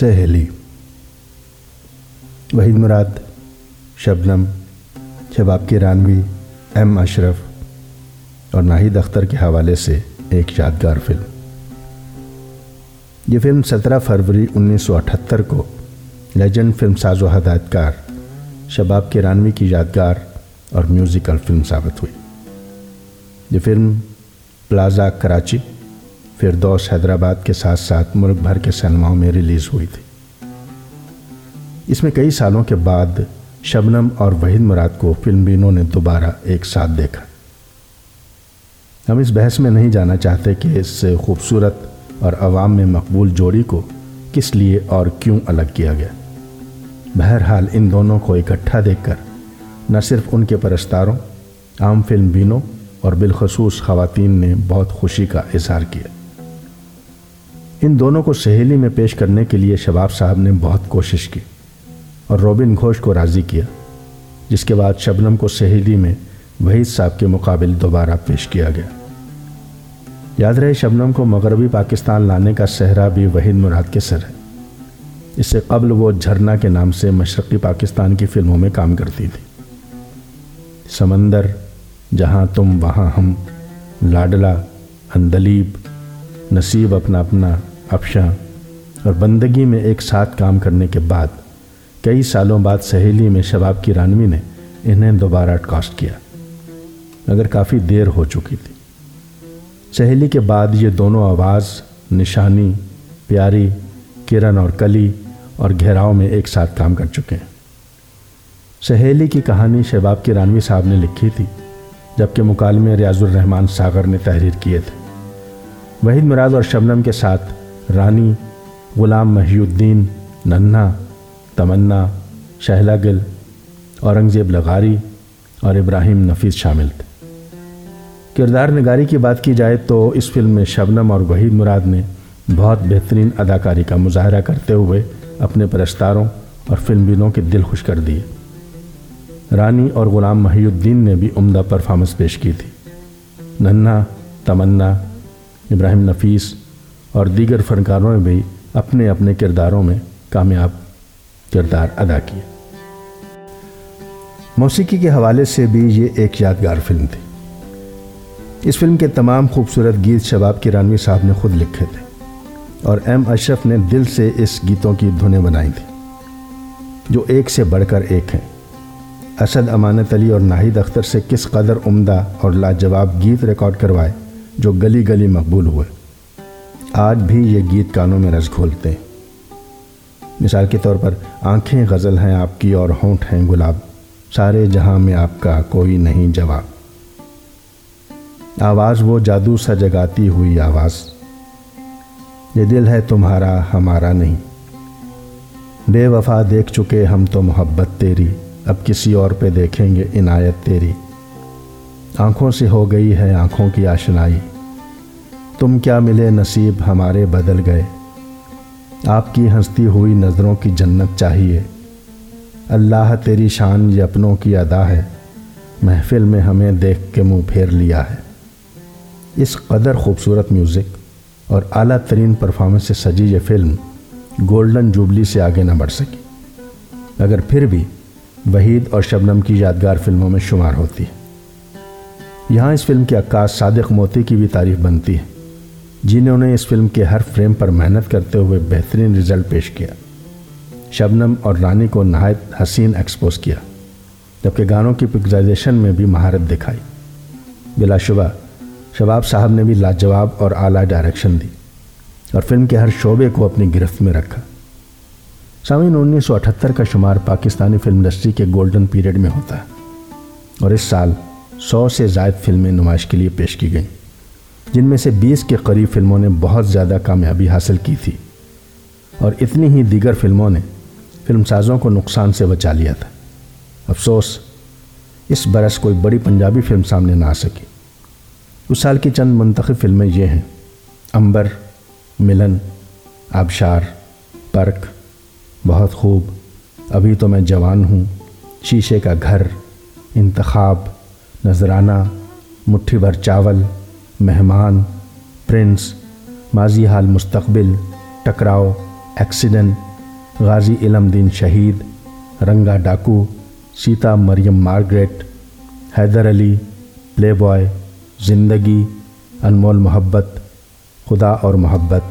سہیلی۔ وحید مراد، شبنم، شباب کی رانوی، ایم اشرف اور ناہید اختر کے حوالے سے ایک یادگار فلم۔ یہ فلم سترہ فروری انیس سو اٹھتر کو لیجنڈ فلم ساز و ہدایتکار شباب کے رانوی کی یادگار اور میوزیکل فلم ثابت ہوئی۔ یہ فلم پلازا کراچی فردوس حیدرآباد کے ساتھ ساتھ ملک بھر کے سنماؤں میں ریلیز ہوئی تھی۔ اس میں کئی سالوں کے بعد شبنم اور وحید مراد کو فلم بینوں نے دوبارہ ایک ساتھ دیکھا۔ ہم اس بحث میں نہیں جانا چاہتے کہ اس سے خوبصورت اور عوام میں مقبول جوڑی کو کس لیے اور کیوں الگ کیا گیا۔ بہرحال ان دونوں کو اکٹھا دیکھ کر نہ صرف ان کے پرستاروں، عام فلم بینوں اور بالخصوص خواتین نے بہت خوشی کا اظہار کیا۔ ان دونوں کو سہیلی میں پیش کرنے کے لیے شباب صاحب نے بہت کوشش کی اور روبن گھوش کو راضی کیا، جس کے بعد شبنم کو سہیلی میں وحید صاحب کے مقابل دوبارہ پیش کیا گیا۔ یاد رہے، شبنم کو مغربی پاکستان لانے کا صحرا بھی وحید مراد کے سر ہے۔ اس سے قبل وہ جھرنا کے نام سے مشرقی پاکستان کی فلموں میں کام کرتی تھی۔ سمندر، جہاں تم، وہاں ہم، لاڈلا، اندلیب نصیب اپنا اپنا افشاں اور بندگی میں ایک ساتھ کام کرنے کے بعد کئی سالوں بعد سہیلی میں شباب کی رانوی نے انہیں دوبارہ کاسٹ کیا، مگر کافی دیر ہو چکی تھی۔ سہیلی کے بعد یہ دونوں آواز، نشانی، پیاری، کرن اور کلی اور گھیراؤ میں ایک ساتھ کام کر چکے ہیں۔ سہیلی کی کہانی شہباب کی رانوی صاحب نے لکھی تھی، جبکہ مکالمے ریاض الرحمان ساغر نے تحریر کیے تھے۔ وحید مراد اور شبنم کے ساتھ رانی، غلام محی الدین، ننھا، تمنا شہلا گل اورنگزیب لغاری اور ابراہیم نفیس شامل تھے۔ کردار نگاری کی بات کی جائے تو اس فلم میں شبنم اور وحید مراد نے بہت بہترین اداکاری کا مظاہرہ کرتے ہوئے اپنے پرستاروں اور فلم بینوں کے دل خوش کر دیے۔ رانی اور غلام محی الدین نے بھی عمدہ پرفارمنس پیش کی تھی۔ ننھا، تمنا ابراہیم نفیس اور دیگر فنکاروں نے بھی اپنے اپنے کرداروں میں کامیاب کردار ادا کیے۔ موسیقی کے حوالے سے بھی یہ ایک یادگار فلم تھی۔ اس فلم کے تمام خوبصورت گیت شباب کی رانوی صاحب نے خود لکھے تھے اور ایم اشرف نے دل سے اس گیتوں کی دھنیں بنائی تھیں، جو ایک سے بڑھ کر ایک ہیں۔ اسد امانت علی اور ناہید اختر سے کس قدر عمدہ اور لاجواب گیت ریکارڈ کروائے جو گلی گلی مقبول ہوئے۔ آج بھی یہ گیت کانوں میں رس گھولتے ہیں۔ مثال کے طور پر، آنکھیں غزل ہیں آپ کی اور ہونٹ ہیں گلاب۔ سارے جہاں میں آپ کا کوئی نہیں جواب۔ آواز وہ جادو سا جگاتی ہوئی آواز۔ یہ دل ہے تمہارا، ہمارا نہیں۔ بے وفا دیکھ چکے ہم تو محبت تیری۔ اب کسی اور پہ دیکھیں گے عنایت تیری۔ آنکھوں سے ہو گئی ہے آنکھوں کی آشنائی۔ تم کیا ملے نصیب ہمارے بدل گئے۔ آپ کی ہنستی ہوئی نظروں کی جنت چاہیے۔ اللہ تیری شان یہ اپنوں کی ادا ہے۔ محفل میں ہمیں دیکھ کے منہ پھیر لیا ہے۔ اس قدر خوبصورت میوزک اور اعلیٰ ترین پرفارمنس سے سجی یہ فلم گولڈن جوبلی سے آگے نہ بڑھ سکی۔ اگر پھر بھی وحید اور شبنم کی یادگار فلموں میں شمار ہوتی۔ ہے یہاں اس فلم کے عکاس صادق موتی کی بھی تعریف بنتی ہے، جنہوں نے اس فلم کے ہر فریم پر محنت کرتے ہوئے بہترین رزلٹ پیش کیا۔ شبنم اور رانی کو نہایت حسین ایکسپوز کیا، جبکہ گانوں کی پکزائزیشن میں بھی مہارت دکھائی۔ بلا شبہ، شباب صاحب نے بھی لاجواب اور اعلیٰ ڈائریکشن دی اور فلم کے ہر شعبے کو اپنی گرفت میں رکھا۔ سامعین، انیس سو اٹھتر کا شمار پاکستانی فلم انڈسٹری کے گولڈن پیریڈ میں ہوتا ہے اور اس سال سو سے زائد فلمیں نمائش کے لیے پیش کی گئیں، جن میں سے بیس کے قریب فلموں نے بہت زیادہ کامیابی حاصل کی تھی۔ اور اتنی ہی دیگر فلموں نے فلم سازوں کو نقصان سے بچا لیا تھا۔ افسوس، اس برس کوئی بڑی پنجابی فلم سامنے نہ آ سکی۔ اس سال کی چند منتخب فلمیں یہ ہیں۔ امبر، ملن، آبشار، پرک، بہت خوب، ابھی تو میں جوان ہوں، شیشے کا گھر، انتخاب نذرانہ، مٹھی بھر چاول، مہمان، پرنس، ماضی حال مستقبل، ٹکراؤ، ایکسیڈنٹ، غازی علم Deen Shaheed, Ranga Daku, Sita Maryam Margaret, Haider Ali, play boy, Zindagi, Anmol Mohabbat, خدا اور محبت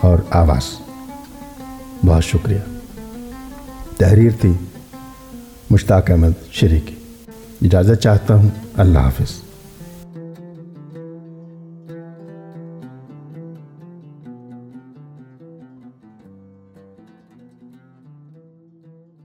اور آواز۔ بہت شکریہ۔ تحریر تھی مشتاق احمد شریک اجازت چاہتا ہوں۔ اللہ حافظ۔